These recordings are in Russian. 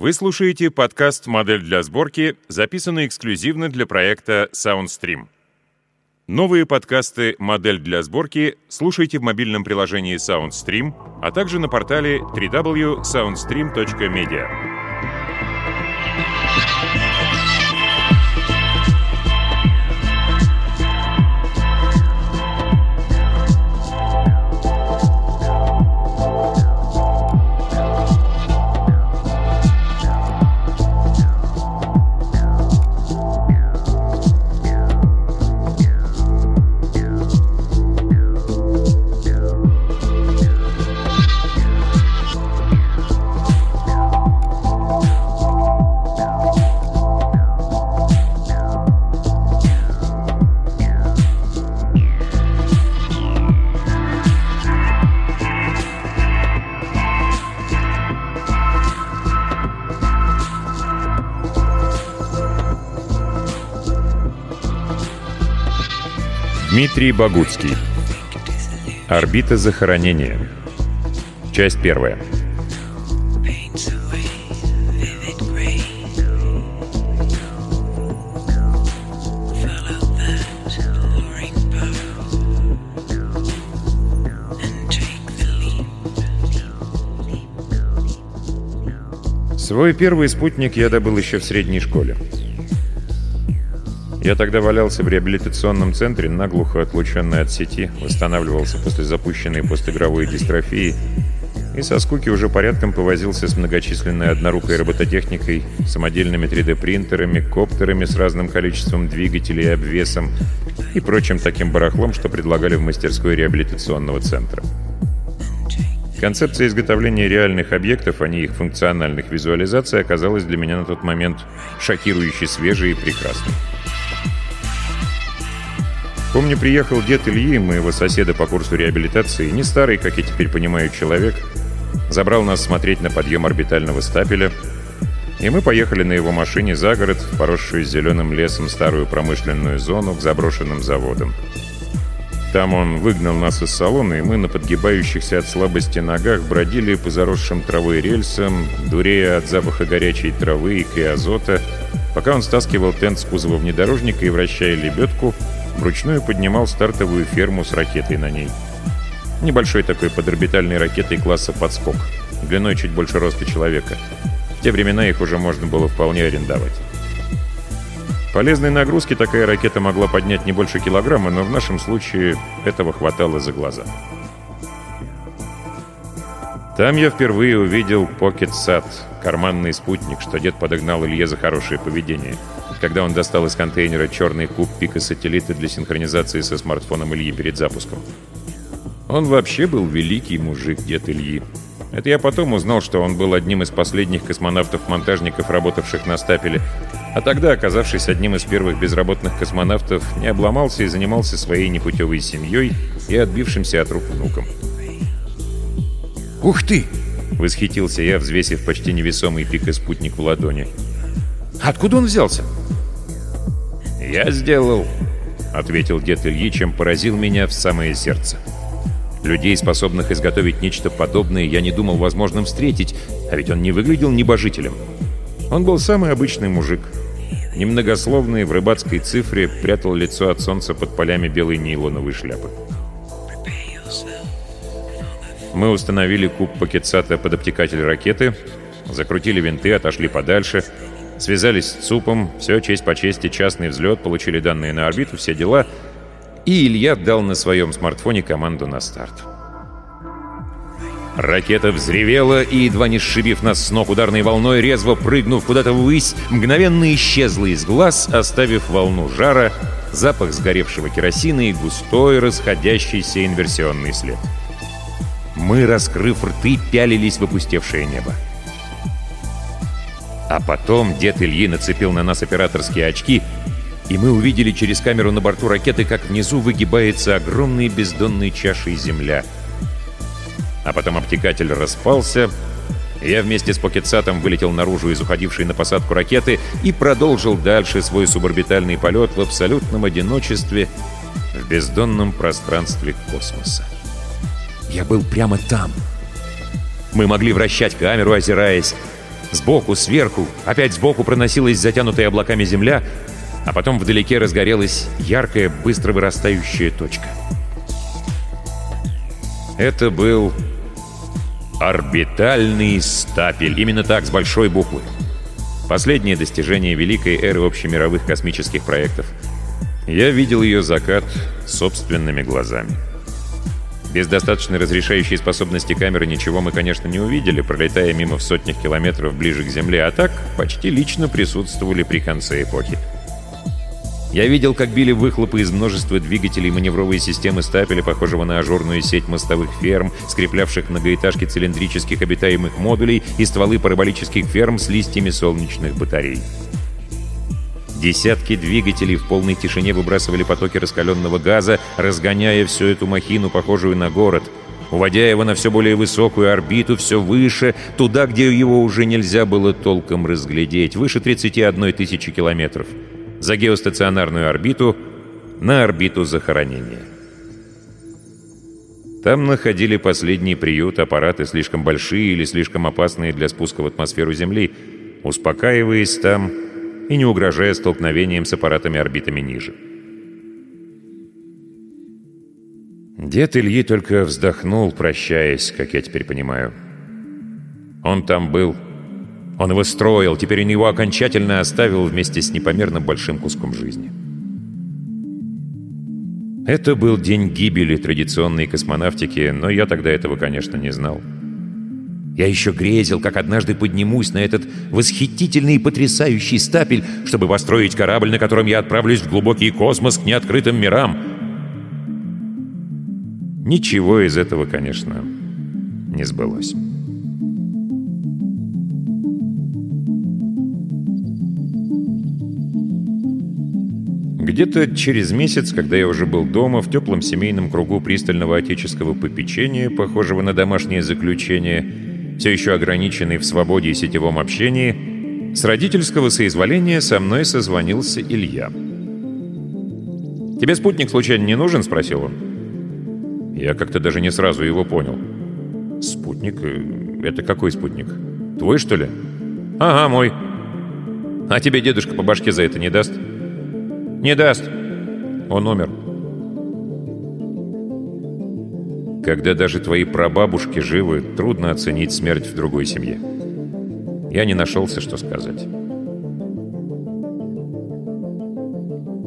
Вы слушаете подкаст «Модель для сборки», записанный эксклюзивно для проекта SoundStream. Новые подкасты «Модель для сборки» слушайте в мобильном приложении SoundStream, а также на портале www.soundstream.media. Дмитрий Богуцкий. Орбита захоронения. Часть первая. Свой первый спутник я добыл еще в средней школе. Я тогда валялся в реабилитационном центре, наглухо отлученный от сети, восстанавливался после запущенной постигровой дистрофии и со скуки уже порядком повозился с многочисленной однорукой робототехникой, самодельными 3D-принтерами, коптерами с разным количеством двигателей и обвесом и прочим таким барахлом, что предлагали в мастерской реабилитационного центра. Концепция изготовления реальных объектов, а не их функциональных визуализаций, оказалась для меня на тот момент шокирующе свежей и прекрасной. Помню, приехал дед Ильи, моего соседа по курсу реабилитации, не старый, как я теперь понимаю, человек, забрал нас смотреть на подъем орбитального стапеля, и мы поехали на его машине за город, в поросшую зеленым лесом старую промышленную зону к заброшенным заводам. Там он выгнал нас из салона, и мы на подгибающихся от слабости ногах бродили по заросшим травой рельсам, дурея от запаха горячей травы и киазота, пока он стаскивал тент с кузова внедорожника и, вращая лебедку, вручную поднимал стартовую ферму с ракетой на ней. Небольшой такой подорбитальной ракетой класса «Подскок», длиной чуть больше роста человека. В те времена их уже можно было вполне арендовать. Полезной нагрузки такая ракета могла поднять не больше килограмма, но в нашем случае этого хватало за глаза. Там я впервые увидел Pocket Sat, карманный спутник, что дед подогнал Илье за хорошее поведение – когда он достал из контейнера черный куб пика-сателлита для синхронизации со смартфоном Ильи перед запуском. Он вообще был великий мужик, дед Ильи. Это я потом узнал, что он был одним из последних космонавтов-монтажников, работавших на стапеле, а тогда, оказавшись одним из первых безработных космонавтов, не обломался и занимался своей непутевой семьей и отбившимся от рук внуком. «Ух ты!» — восхитился я, взвесив почти невесомый пика-спутник в ладони. «Откуда он взялся?» «Я сделал», — ответил дед Ильи, чем поразил меня в самое сердце. Людей, способных изготовить нечто подобное, я не думал возможным встретить, а ведь он не выглядел небожителем. Он был самый обычный мужик. Немногословный, в рыбацкой цифре, прятал лицо от солнца под полями белой нейлоновой шляпы. Мы установили куб пакетсата под обтекатель ракеты, закрутили винты, отошли подальше — Связались с ЦУПом, все честь по чести, частный взлет, получили данные на орбиту, все дела. И Илья дал на своем смартфоне команду на старт. Ракета взревела и, едва не сшибив нас с ног ударной волной, резво прыгнув куда-то ввысь, мгновенно исчезла из глаз, оставив волну жара, запах сгоревшего керосина и густой расходящийся инверсионный след. Мы, раскрыв рты, пялились в опустевшее небо. А потом дед Ильи нацепил на нас операторские очки, и мы увидели через камеру на борту ракеты, как внизу выгибается огромной бездонной чашей земля. А потом обтекатель распался, я вместе с Покетсатом вылетел наружу из уходившей на посадку ракеты и продолжил дальше свой суборбитальный полет в абсолютном одиночестве в бездонном пространстве космоса. Я был прямо там. Мы могли вращать камеру, озираясь, Сбоку, сверху, опять сбоку проносилась затянутая облаками земля, а потом вдалеке разгорелась яркая, быстро вырастающая точка. Это был орбитальный стапель, именно так, с большой буквы. Последнее достижение великой эры общемировых космических проектов. Я видел ее закат собственными глазами. Без достаточной разрешающей способности камеры ничего мы, конечно, не увидели, пролетая мимо в сотнях километров ближе к Земле, а так почти лично присутствовали при конце эпохи. Я видел, как били выхлопы из множества двигателей маневровые системы стапеля, похожего на ажурную сеть мостовых ферм, скреплявших многоэтажки цилиндрических обитаемых модулей и стволы параболических ферм с листьями солнечных батарей. Десятки двигателей в полной тишине выбрасывали потоки раскаленного газа, разгоняя всю эту махину, похожую на город, уводя его на все более высокую орбиту, все выше, туда, где его уже нельзя было толком разглядеть, выше 31 тысячи километров. За геостационарную орбиту на орбиту захоронения. Там находили последний приют аппараты слишком большие или слишком опасные для спуска в атмосферу Земли, успокаиваясь там и не угрожая столкновением с аппаратами-орбитами ниже. Дед Ильи только вздохнул, прощаясь, как я теперь понимаю. Он там был он его строил, теперь он его окончательно оставил вместе с непомерно большим куском жизни. Это был день гибели традиционной космонавтики, но я тогда этого, конечно, не знал. Я еще грезил, как однажды поднимусь на этот восхитительный и потрясающий стапель, чтобы построить корабль, на котором я отправлюсь в глубокий космос к неоткрытым мирам. Ничего из этого, конечно, не сбылось. Где-то через месяц, когда я уже был дома, в теплом семейном кругу пристального отеческого попечения, похожего на домашнее заключение, все еще ограниченный в свободе и сетевом общении, с родительского соизволения со мной созвонился Илья. «Тебе спутник случайно не нужен?» — спросил он. Я как-то даже не сразу его понял. «Спутник? Э, это какой спутник? Твой, что ли?» «Ага, мой. А тебе дедушка по башке за это не даст?» «Не даст. Он умер». Когда даже твои прабабушки живы, трудно оценить смерть в другой семье. Я не нашелся, что сказать.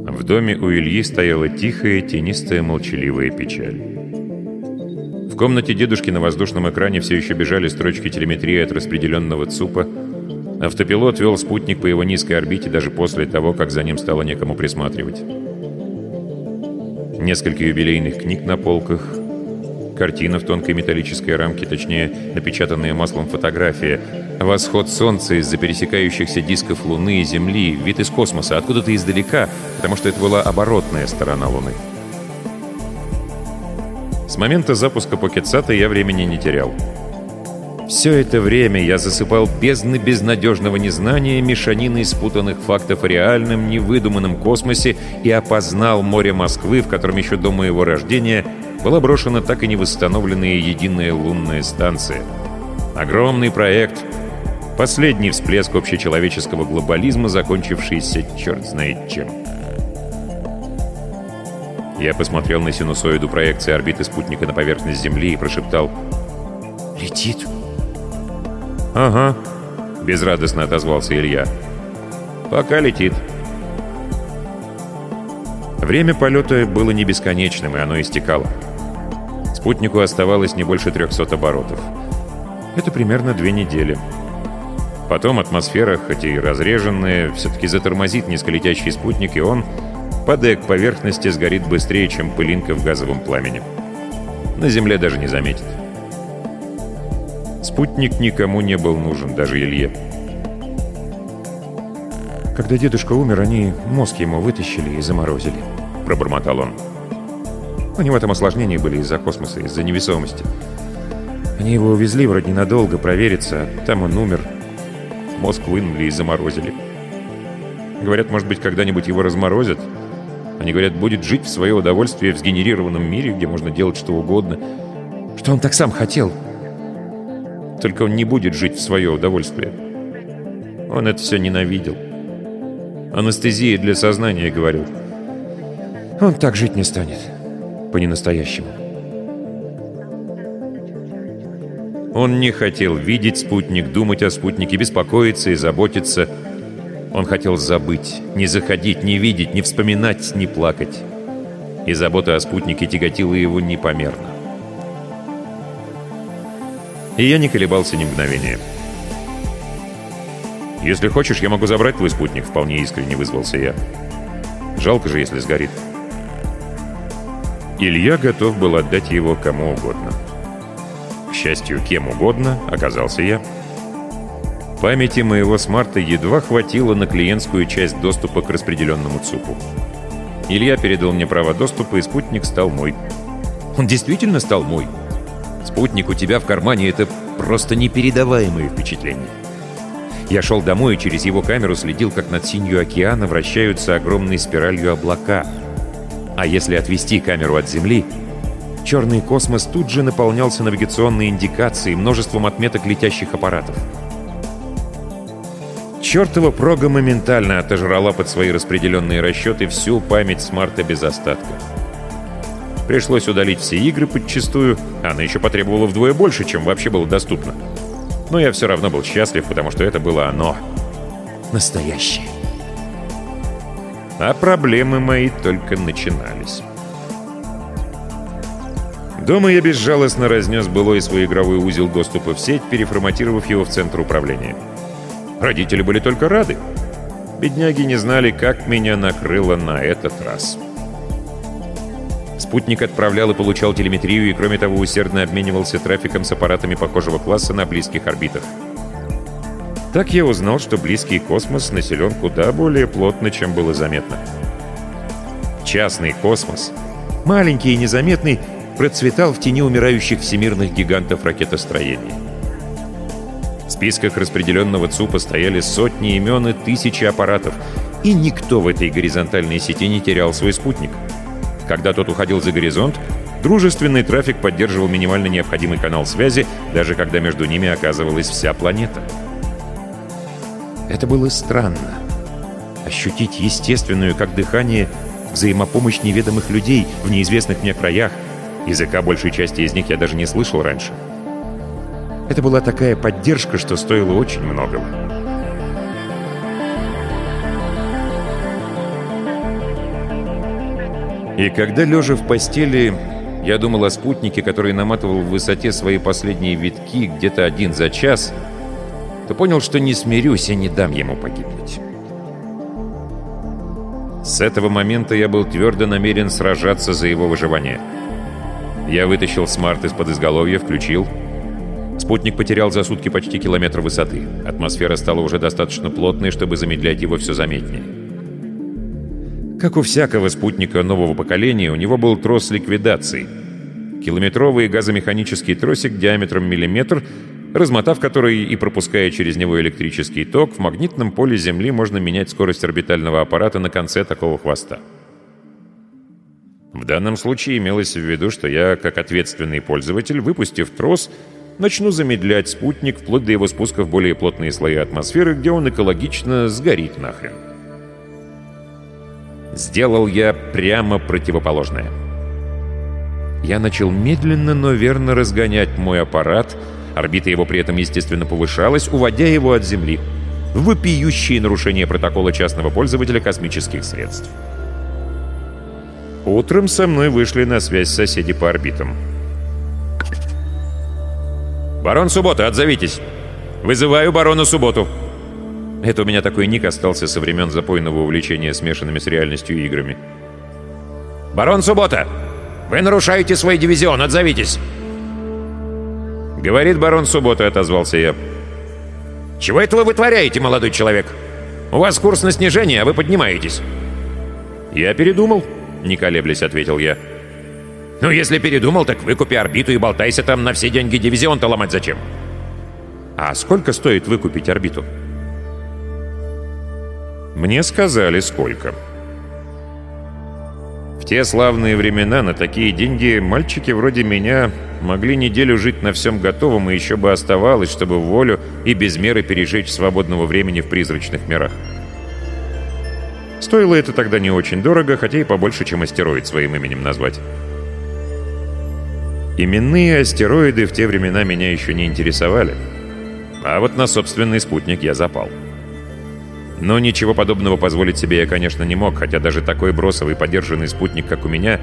В доме у Ильи стояла тихая, тенистая, молчаливая печаль. В комнате дедушки на воздушном экране все еще бежали строчки телеметрии от распределенного ЦУПа, Автопилот вел спутник по его низкой орбите даже после того, как за ним стало некому присматривать. Несколько юбилейных книг на полках, картина в тонкой металлической рамке, точнее, напечатанная маслом фотография, восход солнца из-за пересекающихся дисков Луны и Земли, вид из космоса, откуда-то издалека, потому что это была оборотная сторона Луны. С момента запуска Покетсата я времени не терял. Все это время я засыпал бездны безнадежного незнания, мешанины спутанных фактов о реальном, невыдуманном космосе и опознал море Москвы, в котором еще до моего рождения была брошена так и не восстановленная единая лунная станция. Огромный проект, последний всплеск общечеловеческого глобализма, закончившийся черт знает чем. Я посмотрел на синусоиду проекции орбиты спутника на поверхность Земли и прошептал «Летит!» «Ага», — безрадостно отозвался Илья. «Пока летит». Время полета было не бесконечным, и оно истекало. Спутнику оставалось не больше 300 оборотов. Это примерно две недели. Потом атмосфера, хоть и разреженная, все-таки затормозит низколетящий спутник, и он, падая к поверхности, сгорит быстрее, чем пылинка в газовом пламени. На Земле даже не заметит. Спутник никому не был нужен, даже Илье. «Когда дедушка умер, они мозг ему вытащили и заморозили», — пробормотал он. У него там осложнения были из-за космоса, из-за невесомости. Они его увезли вроде ненадолго провериться, там он умер. Мозг вынули и заморозили. Говорят, может быть, когда-нибудь его разморозят. Они говорят, будет жить в свое удовольствие в сгенерированном мире, где можно делать что угодно. Что он так сам хотел. Только он не будет жить в свое удовольствие. Он это все ненавидел. Анестезия для сознания, говорил. Он так жить не станет. По-ненастоящему. Он не хотел видеть спутник, думать о спутнике, беспокоиться и заботиться. Он хотел забыть, не заходить, не видеть, не вспоминать, не плакать. И забота о спутнике тяготила его непомерно. И я не колебался ни мгновения. «Если хочешь, я могу забрать твой спутник», — вполне искренне вызвался я. «Жалко же, если сгорит». Илья готов был отдать его кому угодно. К счастью, кем угодно оказался я. Памяти моего смарта едва хватило на клиентскую часть доступа к распределенному ЦУПу. Илья передал мне право доступа, и спутник стал мой. Он действительно стал мой. Спутник у тебя в кармане — это просто непередаваемое впечатление. Я шел домой и через его камеру следил, как над синью океана вращаются огромной спиралью облака. А если отвести камеру от Земли, черный космос тут же наполнялся навигационной индикацией, множеством отметок летящих аппаратов. Чертова прога моментально отожрала под свои распределенные расчеты всю память смарта без остатка. Пришлось удалить все игры подчистую, она еще потребовала вдвое больше, чем вообще было доступно. Но я все равно был счастлив, потому что это было оно. Настоящее. А проблемы мои только начинались. Дома я безжалостно разнес былой свой игровой узел доступа в сеть, переформатировав его в центр управления. Родители были только рады. Бедняги не знали, как меня накрыло на этот раз. Спутник отправлял и получал телеметрию, и, кроме того, усердно обменивался трафиком с аппаратами похожего класса на близких орбитах. Так я узнал, что близкий космос населен куда более плотно, чем было заметно. Частный космос, маленький и незаметный, процветал в тени умирающих всемирных гигантов ракетостроения. В списках распределенного ЦУПа стояли сотни имен и тысячи аппаратов, и никто в этой горизонтальной сети не терял свой спутник. Когда тот уходил за горизонт, дружественный трафик поддерживал минимально необходимый канал связи, даже когда между ними оказывалась вся планета. Это было странно. Ощутить естественную, как дыхание, взаимопомощь неведомых людей в неизвестных мне краях. Языка большей части из них я даже не слышал раньше. Это была такая поддержка, что стоило очень многого. И когда, лежа в постели, я думал о спутнике, который наматывал в высоте свои последние витки где-то один за час, то понял, что не смирюсь и не дам ему погибнуть. С этого момента я был твердо намерен сражаться за его выживание. Я вытащил смарт из-под изголовья, включил — Спутник потерял за сутки почти километр высоты. Атмосфера стала уже достаточно плотной, чтобы замедлять его все заметнее. Как у всякого спутника нового поколения, у него был трос ликвидации. Километровый газомеханический тросик диаметром миллиметр, размотав который и пропуская через него электрический ток, в магнитном поле Земли можно менять скорость орбитального аппарата на конце такого хвоста. В данном случае имелось в виду, что я, как ответственный пользователь, выпустив трос, начну замедлять спутник вплоть до его спуска в более плотные слои атмосферы, где он экологично сгорит нахрен. Сделал я прямо противоположное. Я начал медленно, но верно разгонять мой аппарат, орбита его при этом, естественно, повышалась, уводя его от Земли. Вопиющие нарушения протокола частного пользователя космических средств. Утром со мной вышли на связь соседи по орбитам. «Барон Суббота, отзовитесь! Вызываю барона Субботу!» Это у меня такой ник остался со времен запойного увлечения смешанными с реальностью играми. «Барон Суббота! Вы нарушаете свой дивизион, отзовитесь!» «Говорит барон Суббота», — отозвался я. «Чего это вы вытворяете, молодой человек? У вас курс на снижение, а вы поднимаетесь». «Я передумал», — не колеблясь, ответил я. Ну, если передумал, так выкупи орбиту и болтайся там на все деньги дивизион-то ломать зачем? А сколько стоит выкупить орбиту? Мне сказали, сколько. В те славные времена на такие деньги мальчики вроде меня могли неделю жить на всем готовом, и еще бы оставалось, чтобы волю и без меры пережечь свободного времени в призрачных мирах. Стоило это тогда не очень дорого, хотя и побольше, чем астероид своим именем назвать. Именные астероиды в те времена меня еще не интересовали. А вот на собственный спутник я запал. Но ничего подобного позволить себе я, конечно, не мог, хотя даже такой бросовый подержанный спутник, как у меня,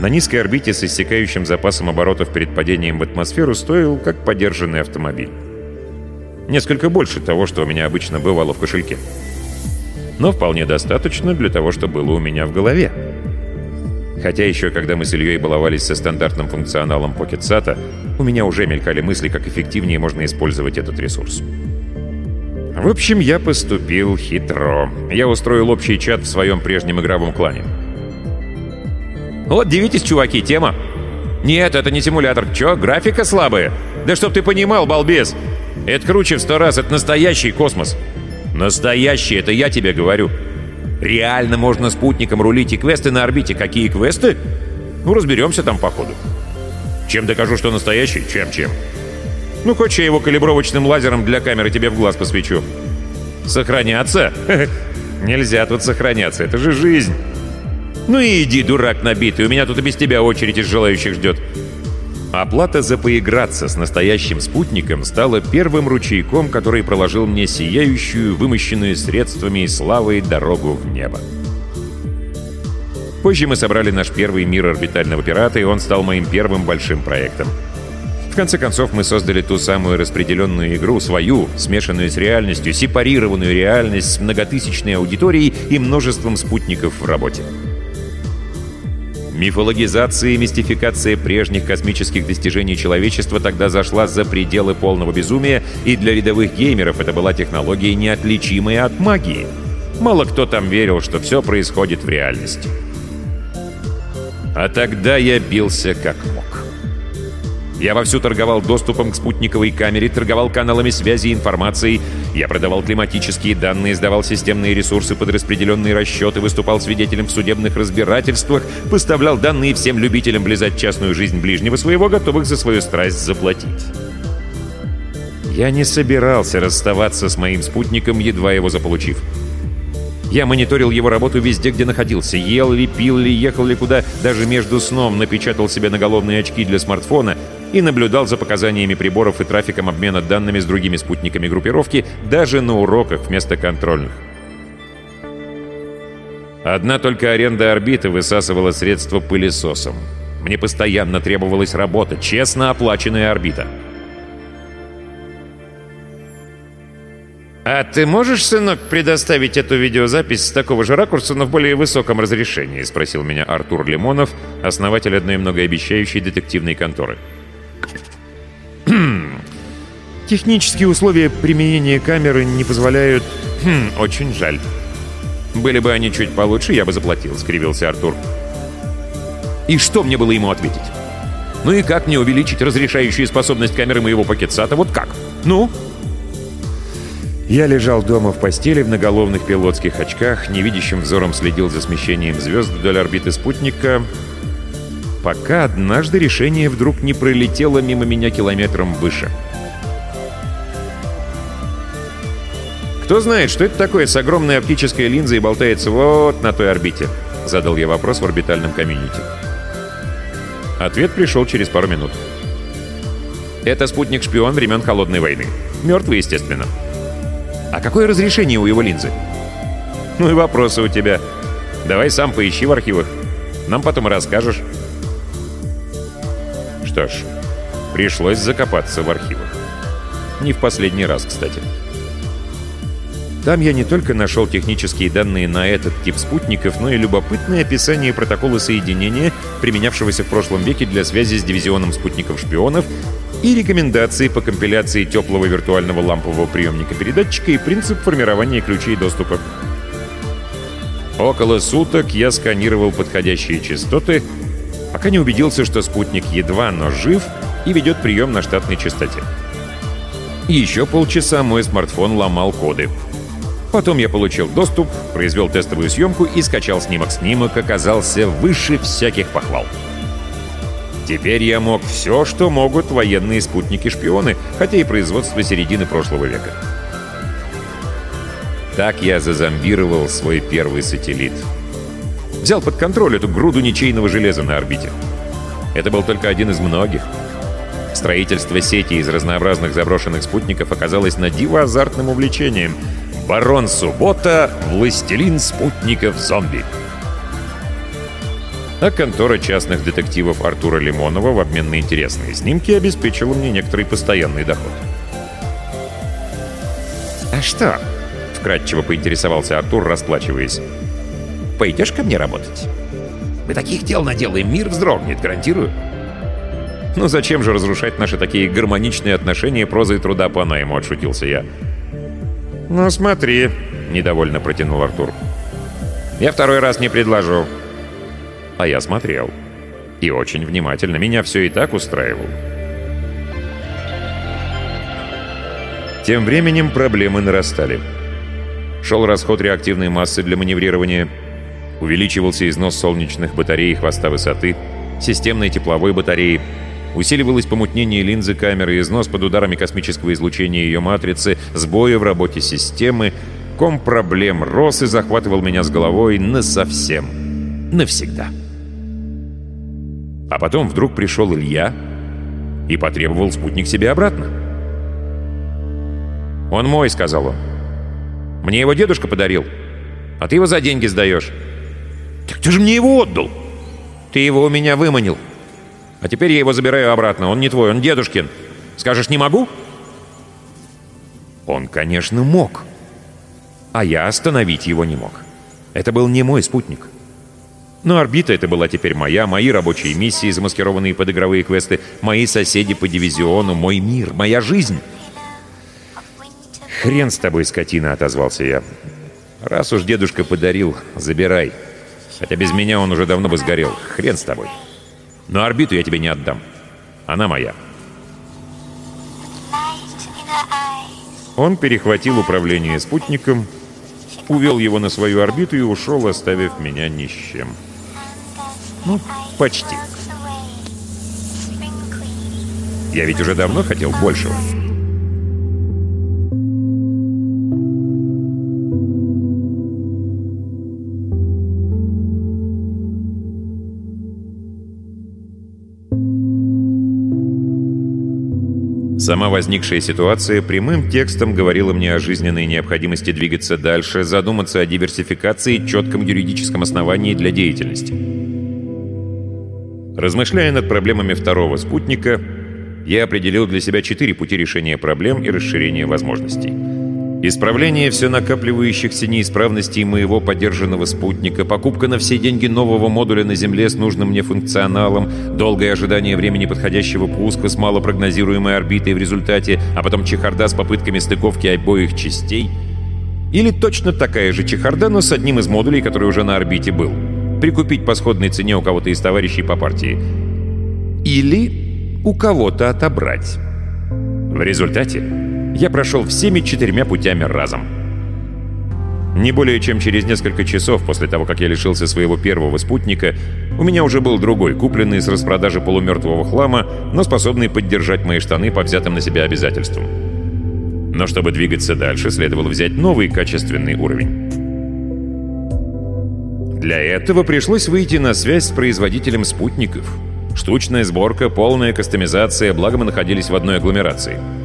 на низкой орбите с иссякающим запасом оборотов перед падением в атмосферу стоил как подержанный автомобиль. Несколько больше того, что у меня обычно бывало в кошельке. Но вполне достаточно для того, что было у меня в голове. Хотя еще когда мы с Ильей баловались со стандартным функционалом PocketSat, у меня уже мелькали мысли, как эффективнее можно использовать этот ресурс. В общем, я поступил хитро. Я устроил общий чат в своем прежнем игровом клане. «Вот, дивитесь, чуваки, тема!» «Нет, это не симулятор. Чё, графика слабая?» «Да чтоб ты понимал, балбес! Это круче в сто раз, это настоящий космос!» «Настоящий, это я тебе говорю!» «Реально можно спутником рулить и квесты на орбите. Какие квесты?» «Ну, разберемся там по ходу». «Чем докажу, что настоящий? Чем-чем?» Ну, хочешь, я его калибровочным лазером для камеры тебе в глаз посвечу? Сохраняться? Нельзя тут сохраняться, это же жизнь. Ну и иди, дурак набитый, у меня тут и без тебя очередь из желающих ждет. Оплата за поиграться с настоящим спутником стала первым ручейком, который проложил мне сияющую, вымощенную средствами и славой дорогу в небо. Позже мы собрали наш первый мир орбитального пирата, и он стал моим первым большим проектом — в конце концов, мы создали ту самую распределенную игру, свою, смешанную с реальностью, сепарированную реальность с многотысячной аудиторией и множеством спутников в работе. Мифологизация и мистификация прежних космических достижений человечества тогда зашла за пределы полного безумия, и для рядовых геймеров это была технология, неотличимая от магии. Мало кто там верил, что все происходит в реальности. А тогда я бился как мог. Я вовсю торговал доступом к спутниковой камере, торговал каналами связи и информацией. Я продавал климатические данные, сдавал системные ресурсы под распределенные расчеты, выступал свидетелем в судебных разбирательствах, поставлял данные всем любителям влезать в частную жизнь ближнего своего, готовых за свою страсть заплатить. Я не собирался расставаться с моим спутником, едва его заполучив. Я мониторил его работу везде, где находился. Ел ли, пил ли, ехал ли куда, даже между сном напечатал себе наголовные очки для смартфона и наблюдал за показаниями приборов и трафиком обмена данными с другими спутниками группировки даже на уроках вместо контрольных. Одна только аренда орбиты высасывала средства пылесосом. Мне постоянно требовалась работа, честно оплаченная орбита. «А ты можешь, сынок, предоставить эту видеозапись с такого же ракурса, но в более высоком разрешении?» — спросил меня Артур Лимонов, основатель одной многообещающей детективной конторы. Технические условия применения камеры не позволяют... Хм, очень жаль. Были бы они чуть получше, я бы заплатил, скривился Артур. И что мне было ему ответить? Ну и как мне увеличить разрешающую способность камеры моего пакетсата? Вот как? Ну? Я лежал дома в постели в наголовных пилотских очках, невидящим взором следил за смещением звезд вдоль орбиты спутника, пока однажды решение вдруг не пролетело мимо меня километром выше — «Кто знает, что это такое с огромной оптической линзой болтается вот на той орбите?» — задал я вопрос в орбитальном комьюнити. Ответ пришел через пару минут. «Это спутник-шпион времен Холодной войны. Мертвый, естественно». «А какое разрешение у его линзы?» «Ну и вопросы у тебя. Давай сам поищи в архивах. Нам потом расскажешь». Что ж, пришлось закопаться в архивах. Не в последний раз, кстати. Там я не только нашел технические данные на этот тип спутников, но и любопытное описание протокола соединения, применявшегося в прошлом веке для связи с дивизионом спутников-шпионов, и рекомендации по компиляции теплого виртуального лампового приемника-передатчика и принцип формирования ключей доступа. Около суток я сканировал подходящие частоты, пока не убедился, что спутник едва, но жив и ведет прием на штатной частоте. Еще полчаса мой смартфон ломал коды — Потом я получил доступ, произвел тестовую съемку и скачал снимок. Снимок оказался выше всяких похвал. Теперь я мог все, что могут военные спутники-шпионы, хотя и производство середины прошлого века. Так я зазомбировал свой первый сателлит. Взял под контроль эту груду ничейного железа на орбите. Это был только один из многих. Строительство сети из разнообразных заброшенных спутников оказалось на диво азартным увлечением — Барон Суббота — властелин спутников зомби. А контора частных детективов Артура Лимонова в обмен на интересные снимки обеспечила мне некоторый постоянный доход. «А что?» — вкратчиво поинтересовался Артур, расплачиваясь. «Пойдешь ко мне работать? Мы таких дел наделаем, мир вздрогнет, гарантирую». «Ну зачем же разрушать наши такие гармоничные отношения прозой труда по найму?» — отшутился я. «Ну смотри», — недовольно протянул Артур. «Я второй раз не предложу». А я смотрел. И очень внимательно. Меня все и так устраивал. Тем временем проблемы нарастали. Шел расход реактивной массы для маневрирования, увеличивался износ солнечных батарей хвоста высоты, системной тепловой батареи — Усиливалось помутнение линзы камеры, износ под ударами космического излучения ее матрицы, сбои в работе системы. Ком проблем рос и захватывал меня с головой насовсем. Навсегда. А потом вдруг пришел Илья и потребовал спутник себе обратно. «Он мой», — сказал он. «Мне его дедушка подарил, а ты его за деньги сдаешь». «Так ты же мне его отдал!» «Ты его у меня выманил». А теперь я его забираю обратно. Он не твой, он дедушкин. Скажешь, не могу?» Он, конечно, мог. А я остановить его не мог. Это был не мой спутник. Но орбита это была теперь моя, мои рабочие миссии, замаскированные под игровые квесты, мои соседи по дивизиону, мой мир, моя жизнь. «Хрен с тобой, скотина!» — отозвался я. «Раз уж дедушка подарил, забирай. Хотя без меня он уже давно бы сгорел. Хрен с тобой!» Но орбиту я тебе не отдам. Она моя. Он перехватил управление спутником, увел его на свою орбиту и ушел, оставив меня ни с чем. Ну, почти. Я ведь уже давно хотел большего. Сама возникшая ситуация прямым текстом говорила мне о жизненной необходимости двигаться дальше, задуматься о диверсификации и четком юридическом основании для деятельности. Размышляя над проблемами второго спутника, я определил для себя четыре пути решения проблем и расширения возможностей. Исправление все накапливающихся неисправностей моего поддержанного спутника, покупка на все деньги нового модуля на Земле с нужным мне функционалом, долгое ожидание времени подходящего пуска с малопрогнозируемой орбитой в результате, а потом чехарда с попытками стыковки обоих частей. Или точно такая же чехарда, но с одним из модулей, который уже на орбите был. Прикупить по сходной цене у кого-то из товарищей по партии. Или у кого-то отобрать. В результате я прошел всеми четырьмя путями разом. Не более чем через несколько часов после того, как я лишился своего первого спутника, у меня уже был другой, купленный с распродажи полумертвого хлама, но способный поддержать мои штаны по взятым на себя обязательствам. Но чтобы двигаться дальше, следовало взять новый качественный уровень. Для этого пришлось выйти на связь с производителем спутников. Штучная сборка, полная кастомизация, благо мы находились в одной агломерации —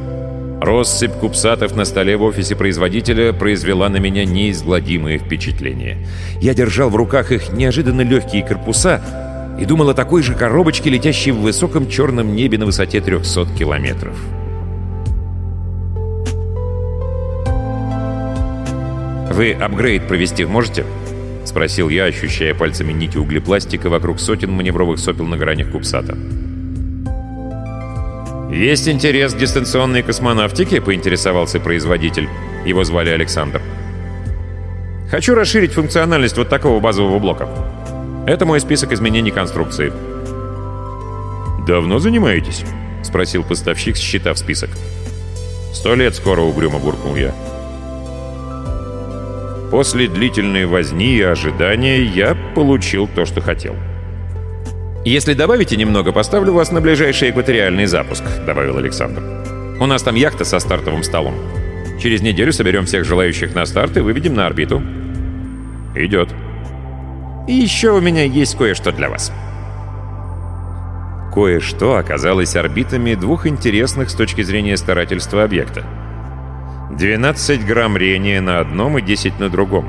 Россыпь купсатов на столе в офисе производителя произвела на меня неизгладимое впечатление. Я держал в руках их неожиданно легкие корпуса и думал о такой же коробочке, летящей в высоком черном небе на высоте 300 километров. «Вы апгрейд провести можете?» — спросил я, ощущая пальцами нити углепластика вокруг сотен маневровых сопел на гранях купсата. «Есть интерес к дистанционной космонавтике?» — поинтересовался производитель. Его звали Александр. «Хочу расширить функциональность вот такого базового блока. Это мой список изменений конструкции». «Давно занимаетесь?» — спросил поставщик, считав список. «Сто лет скоро угрюмо буркнул я». После длительной возни и ожидания я получил то, что хотел. «Если добавите немного, поставлю вас на ближайший экваториальный запуск», — добавил Александр. «У нас там яхта со стартовым столом. Через неделю соберем всех желающих на старт и выведем на орбиту». «Идет». «И еще у меня есть кое-что для вас». Кое-что оказалось орбитами двух интересных с точки зрения старательства объекта. 12 грамм рения на одном и 10 на другом.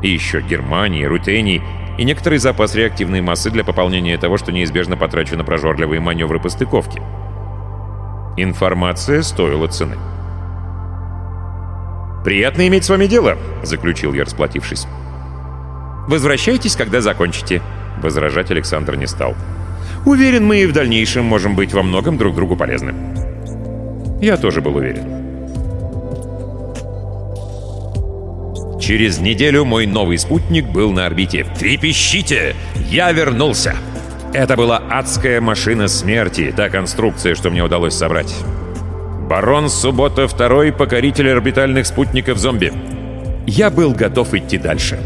И еще германий, рутений и некоторый запас реактивной массы для пополнения того, что неизбежно потрачу на прожорливые маневры по стыковке. Информация стоила цены. «Приятно иметь с вами дело», — заключил я, расплатившись. «Возвращайтесь, когда закончите», — возражать Александр не стал. «Уверен, мы и в дальнейшем можем быть во многом друг другу полезны». Я тоже был уверен. Через неделю мой новый спутник был на орбите. Трепещите! Я вернулся! Это была адская машина смерти, та конструкция, что мне удалось собрать. Барон Суббота II, покоритель орбитальных спутников зомби. Я был готов идти дальше.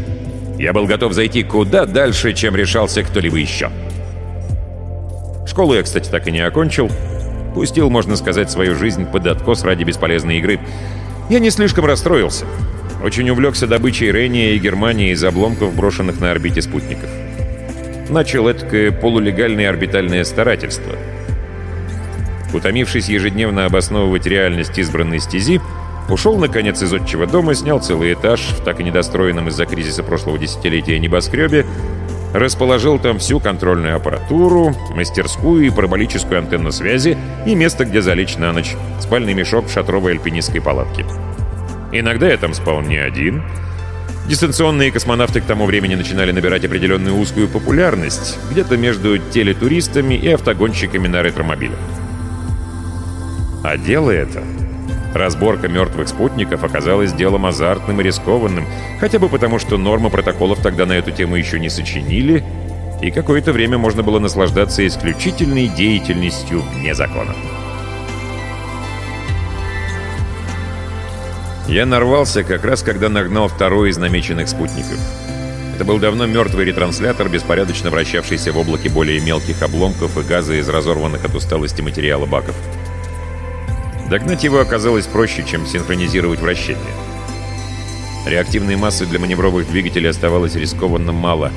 Я был готов зайти куда дальше, чем решался кто-либо еще. Школу я, кстати, так и не окончил. Пустил, можно сказать, свою жизнь под откос ради бесполезной игры. Я не слишком расстроился. Очень увлекся добычей Рения и Германии из обломков, брошенных на орбите спутников. Начал это полулегальное орбитальное старательство. Утомившись ежедневно обосновывать реальность избранной стези, ушел, наконец, из отчего дома, снял целый этаж в так и недостроенном из-за кризиса прошлого десятилетия небоскребе, расположил там всю контрольную аппаратуру, мастерскую и параболическую антенну связи и место, где залечь на ночь, спальный мешок в шатровой альпинистской палатке. Иногда я там спал не один. Дистанционные космонавты к тому времени начинали набирать определенную узкую популярность, где-то между телетуристами и автогонщиками на ретромобилях. А дело это, разборка мертвых спутников, оказалась делом азартным и рискованным, хотя бы потому, что нормы протоколов тогда на эту тему еще не сочинили, и какое-то время можно было наслаждаться исключительной деятельностью вне закона. Я нарвался как раз, когда нагнал второй из намеченных спутников. Это был давно мертвый ретранслятор, беспорядочно вращавшийся в облаке более мелких обломков и газа из разорванных от усталости материала баков. Догнать его оказалось проще, чем синхронизировать вращение. Реактивной массы для маневровых двигателей оставалось рискованно мало.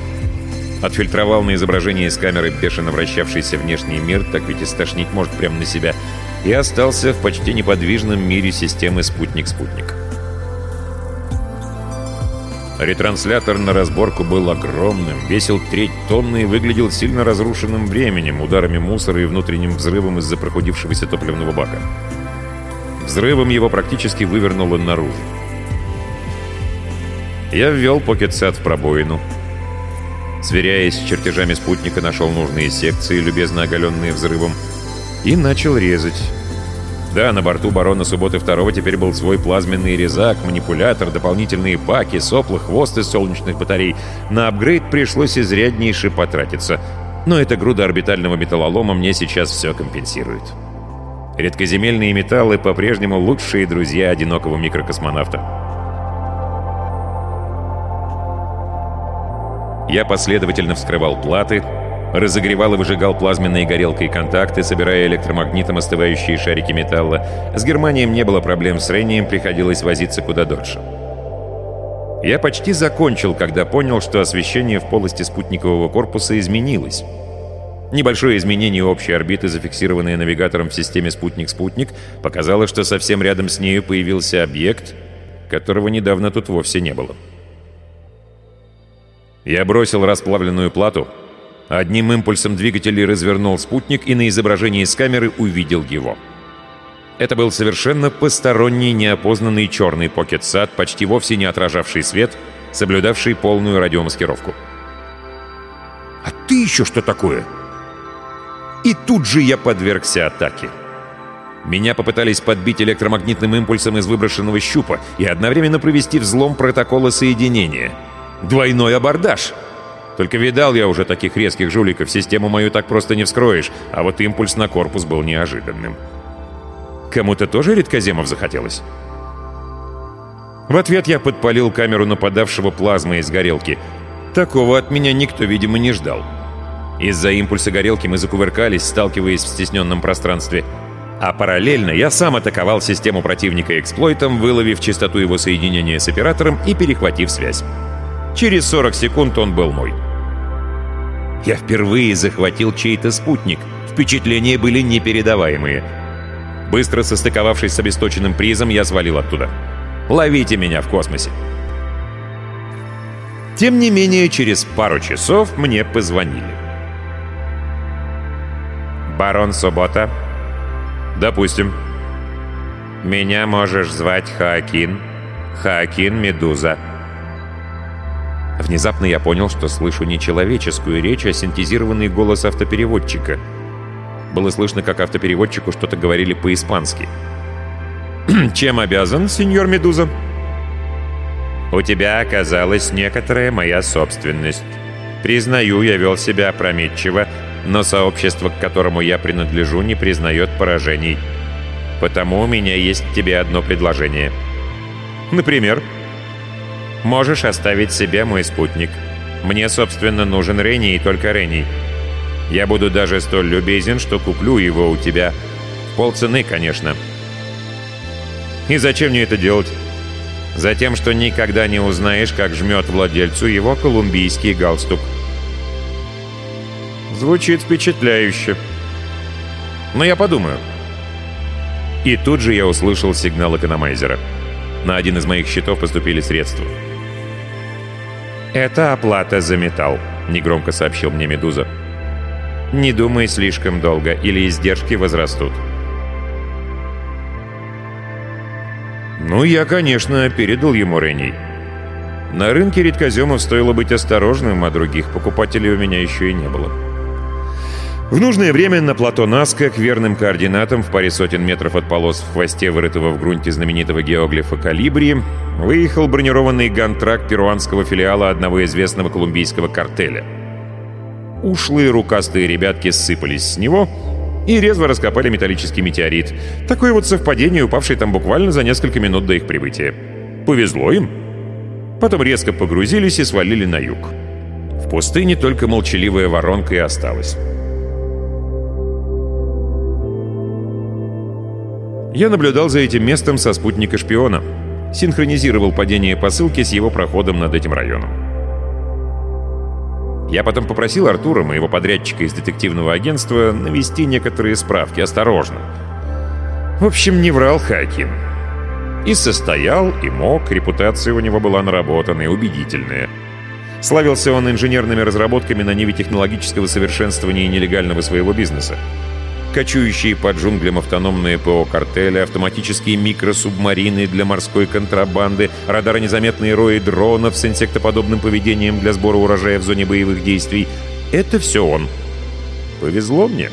Отфильтровал на изображение из камеры бешено вращавшийся внешний мир, так ведь и стошнить может прямо на себя — и остался в почти неподвижном мире системы «Спутник-спутник». Ретранслятор на разборку был огромным, весил треть тонны и выглядел сильно разрушенным временем, ударами мусора и внутренним взрывом из-за прохудившегося топливного бака. Взрывом его практически вывернуло наружу. Я ввел покетсет в пробоину. Сверяясь с чертежами спутника, нашел нужные секции, любезно оголенные взрывом, и начал резать. Да, на борту барона Субботы второго теперь был свой плазменный резак, манипулятор, дополнительные баки, сопла, хвост из солнечных батарей. На апгрейд пришлось изряднейше потратиться. Но эта груда орбитального металлолома мне сейчас все компенсирует. Редкоземельные металлы по-прежнему лучшие друзья одинокого микрокосмонавта. Я последовательно вскрывал платы, Разогревал и выжигал плазменные горелкой контакты, собирая электромагнитом остывающие шарики металла. С германием не было проблем с рением, приходилось возиться куда дольше. Я почти закончил, когда понял, что освещение в полости спутникового корпуса изменилось. Небольшое изменение общей орбиты, зафиксированное навигатором в системе «Спутник-спутник», показало, что совсем рядом с нею появился объект, которого недавно тут вовсе не было. Я бросил расплавленную плату — Одним импульсом двигателя развернул спутник и на изображении с камеры увидел его. Это был совершенно посторонний неопознанный черный покет-сад, почти вовсе не отражавший свет, соблюдавший полную радиомаскировку. «А ты еще что такое?» И тут же я подвергся атаке. Меня попытались подбить электромагнитным импульсом из выброшенного щупа и одновременно провести взлом протокола соединения. Двойной абордаж — только видал я уже таких резких жуликов, систему мою так просто не вскроешь, а вот импульс на корпус был неожиданным. Кому-то тоже редкоземов захотелось? В ответ я подпалил камеру нападавшего плазмой из горелки. Такого от меня никто, видимо, не ждал. Из-за импульса горелки мы закувыркались, сталкиваясь в стесненном пространстве. А параллельно я сам атаковал систему противника эксплойтом, выловив частоту его соединения с оператором и перехватив связь. Через 40 секунд он был мой. Я впервые захватил чей-то спутник. Впечатления были непередаваемые. Быстро состыковавшись с обесточенным призом, я свалил оттуда. «Ловите меня в космосе!» Тем не менее, через пару часов мне позвонили. «Барон Суббота?» «Допустим». «Меня можешь звать Хаакин. Хаакин Медуза». Внезапно я понял, что слышу не человеческую речь, а синтезированный голос автопереводчика. Было слышно, как автопереводчику что-то говорили по-испански. «Чем обязан, сеньор Медуза?» «У тебя оказалась некоторая моя собственность. Признаю, я вел себя опрометчиво, но сообщество, к которому я принадлежу, не признает поражений. Потому у меня есть тебе одно предложение». «Например?» Можешь оставить себе мой спутник. Мне, собственно, нужен Ренни и только Ренни. Я буду даже столь любезен, что куплю его у тебя. Полцены, конечно. И зачем мне это делать? Затем, что никогда не узнаешь, как жмет владельцу его колумбийский галстук. Звучит впечатляюще. Но я подумаю. И тут же я услышал сигнал экономайзера. На один из моих счетов поступили средства. «Это оплата за металл», — негромко сообщил мне Медуза. «Не думай слишком долго, или издержки возрастут». Ну, я, конечно, передал ему Ренни. На рынке редкоземов стоило быть осторожным, а других покупателей у меня еще и не было. В нужное время на плато Наска к верным координатам в паре сотен метров от полос в хвосте вырытого в грунте знаменитого геоглифа «Калибри» выехал бронированный гантрак перуанского филиала одного известного колумбийского картеля. Ушлые рукастые ребятки сыпались с него и резво раскопали металлический метеорит. Такое вот совпадение, упавший там буквально за несколько минут до их прибытия. Повезло им. Потом резко погрузились и свалили на юг. В пустыне только молчаливая воронка и осталась. Я наблюдал за этим местом со спутника шпиона. Синхронизировал падение посылки с его проходом над этим районом. Я потом попросил Артура, моего подрядчика из детективного агентства, навести некоторые справки, осторожно. В общем, не врал Хакин. И состоял, и мог, репутация у него была наработанная, убедительная. Славился он инженерными разработками на ниве технологического совершенствования и нелегального своего бизнеса кочующие под джунглям автономные ПО картеля, автоматические микросубмарины для морской контрабанды, радаронезаметные рои дронов с инсектоподобным поведением для сбора урожая в зоне боевых действий. Это все он. Повезло мне.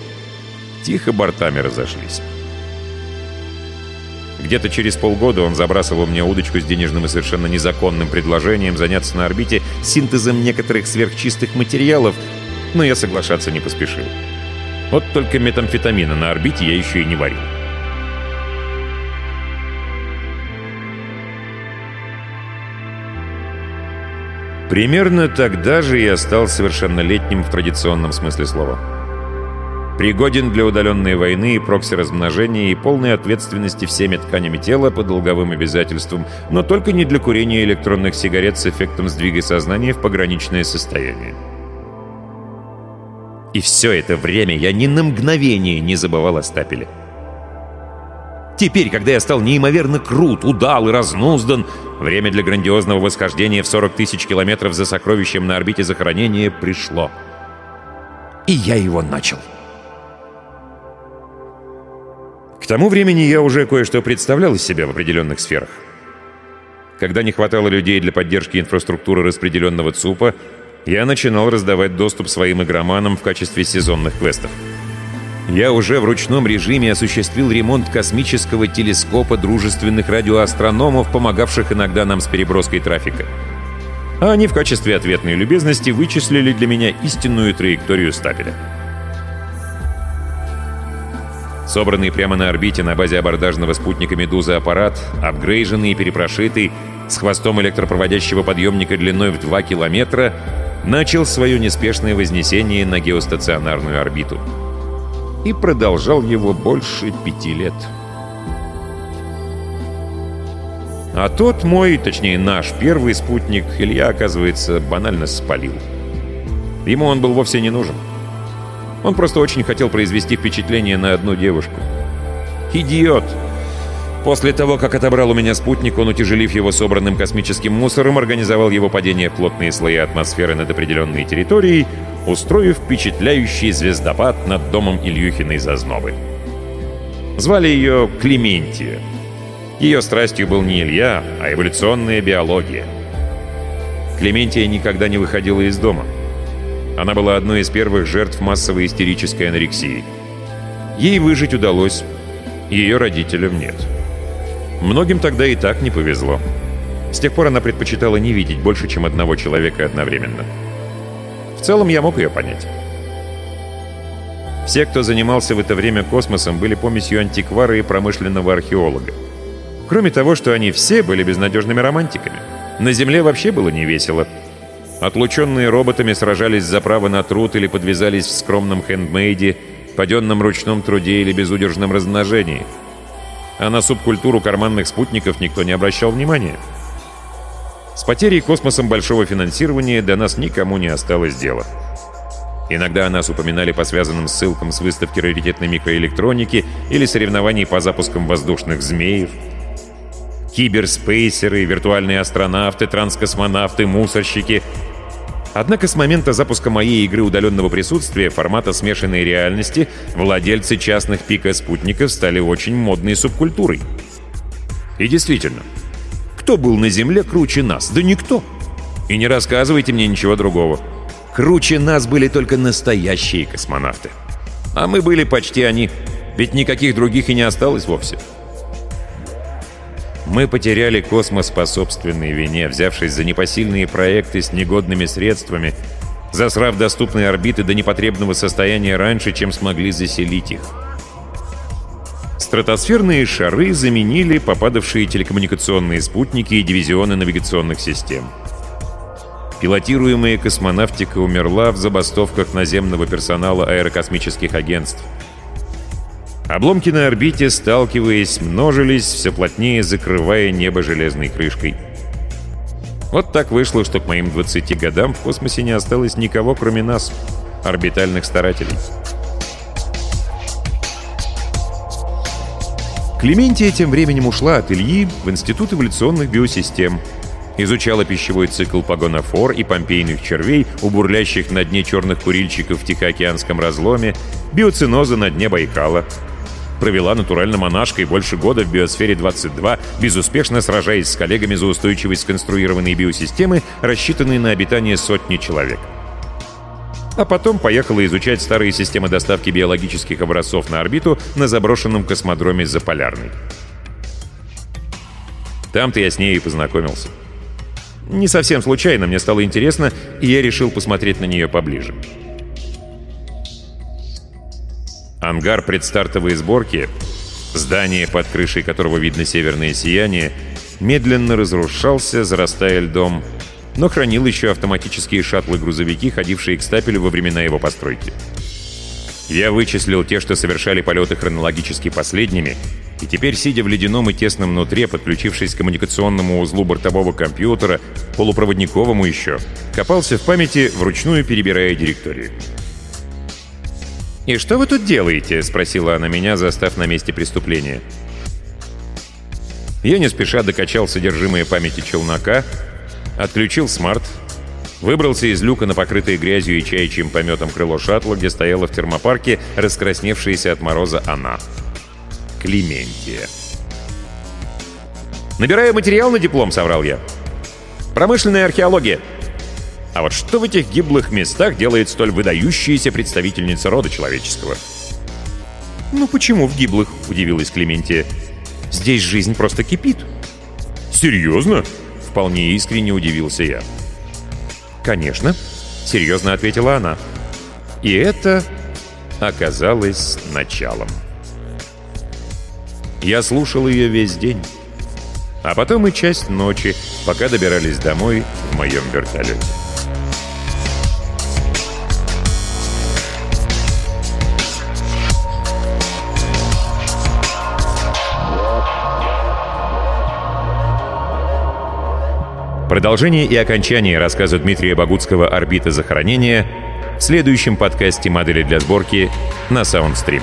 Тихо бортами разошлись. Где-то через полгода он забрасывал мне удочку с денежным и совершенно незаконным предложением заняться на орбите синтезом некоторых сверхчистых материалов, но я соглашаться не поспешил. Вот только метамфетамина на орбите я еще и не варил. Примерно тогда же я стал совершеннолетним в традиционном смысле слова. Пригоден для удаленной войны и прокси-размножения и полной ответственности всеми тканями тела по долговым обязательствам, но только не для курения электронных сигарет с эффектом сдвига сознания в пограничное состояние. И все это время я ни на мгновение не забывал о стапеле. Теперь, когда я стал неимоверно крут, удал и разнуздан, время для грандиозного восхождения в 40 тысяч километров за сокровищем на орбите захоронения пришло. И я его начал. К тому времени я уже кое-что представлял из себя в определенных сферах. Когда не хватало людей для поддержки инфраструктуры распределенного ЦУПа, я начинал раздавать доступ своим игроманам в качестве сезонных квестов. Я уже в ручном режиме осуществил ремонт космического телескопа дружественных радиоастрономов, помогавших иногда нам с переброской трафика. А они в качестве ответной любезности вычислили для меня истинную траекторию стапеля. Собранный прямо на орбите на базе абордажного спутника «Медуза» аппарат, апгрейженный и перепрошитый, с хвостом электропроводящего подъемника длиной в 2 километра, начал свое неспешное вознесение на геостационарную орбиту. И продолжал его больше пяти лет. А тот мой, точнее наш первый спутник, Илья, оказывается, банально спалил. Ему он был вовсе не нужен. Он просто очень хотел произвести впечатление на одну девушку. Идиот! После того, как отобрал у меня спутник, он, утяжелив его собранным космическим мусором, организовал его падение в плотные слои атмосферы над определенной территорией, устроив впечатляющий звездопад над домом Ильюхиной Зазнобы. Звали ее Клементия. Ее страстью был не Илья, а эволюционная биология. Клементия никогда не выходила из дома. Она была одной из первых жертв массовой истерической анорексии. Ей выжить удалось, ее родителям нет. Многим тогда и так не повезло. С тех пор она предпочитала не видеть больше, чем одного человека одновременно. В целом я мог ее понять. Все, кто занимался в это время космосом, были помесью антиквара и промышленного археолога. Кроме того, что они все были безнадежными романтиками. На Земле вообще было не весело. Отлученные роботами сражались за право на труд или подвязались в скромном хендмейде, паденном ручном труде или безудержном размножении – а на субкультуру карманных спутников никто не обращал внимания. С потерей космосом большого финансирования до нас никому не осталось дела. Иногда о нас упоминали по связанным ссылкам с выставки раритетной микроэлектроники или соревнований по запускам воздушных змеев. Киберспейсеры, виртуальные астронавты, транскосмонавты, мусорщики — Однако с момента запуска моей игры удаленного присутствия формата смешанной реальности владельцы частных пика-спутников стали очень модной субкультурой. И действительно, кто был на Земле круче нас? Да никто. И не рассказывайте мне ничего другого. Круче нас были только настоящие космонавты. А мы были почти они, ведь никаких других и не осталось вовсе. Мы потеряли космос по собственной вине, взявшись за непосильные проекты с негодными средствами, засрав доступные орбиты до непотребного состояния раньше, чем смогли заселить их. Стратосферные шары заменили попадавшие телекоммуникационные спутники и дивизионы навигационных систем. Пилотируемая космонавтика умерла в забастовках наземного персонала аэрокосмических агентств – Обломки на орбите, сталкиваясь, множились, все плотнее закрывая небо железной крышкой. Вот так вышло, что к моим 20 годам в космосе не осталось никого, кроме нас, орбитальных старателей. Клементия тем временем ушла от Ильи в Институт эволюционных биосистем. Изучала пищевой цикл погонофор и помпейных червей, у бурлящих на дне черных курильщиков в Тихоокеанском разломе, биоциноза на дне Байкала — провела натурально-монашкой больше года в Биосфере-22, безуспешно сражаясь с коллегами за устойчивость сконструированной биосистемы, рассчитанной на обитание сотни человек. А потом поехала изучать старые системы доставки биологических образцов на орбиту на заброшенном космодроме Заполярный. Там-то я с ней и познакомился. Не совсем случайно мне стало интересно, и я решил посмотреть на нее поближе. Ангар предстартовой сборки, здание, под крышей которого видно северное сияние, медленно разрушался, зарастая льдом, но хранил еще автоматические шаттлы-грузовики, ходившие к стапелю во времена его постройки. Я вычислил те, что совершали полеты хронологически последними, и теперь, сидя в ледяном и тесном нутре, подключившись к коммуникационному узлу бортового компьютера, полупроводниковому еще, копался в памяти, вручную перебирая директорию. «И что вы тут делаете?» — спросила она меня, застав на месте преступления. Я не спеша докачал содержимое памяти челнока, отключил смарт, выбрался из люка на покрытое грязью и чаячьим пометом крыло шаттла, где стояла в термопарке раскрасневшаяся от мороза она. Клементия. «Набираю материал на диплом», — соврал я. «Промышленная археология». А вот что в этих гиблых местах делает столь выдающаяся представительница рода человеческого? «Ну почему в гиблых?» — удивилась Клементия. «Здесь жизнь просто кипит». «Серьезно?» — вполне искренне удивился я. «Конечно», — серьезно ответила она. И это оказалось началом. Я слушал ее весь день. А потом и часть ночи, пока добирались домой в моем вертолете. Продолжение и окончание рассказа Дмитрия Богутского «Орбита захоронения» в следующем подкасте «Модели для сборки» на SoundStream.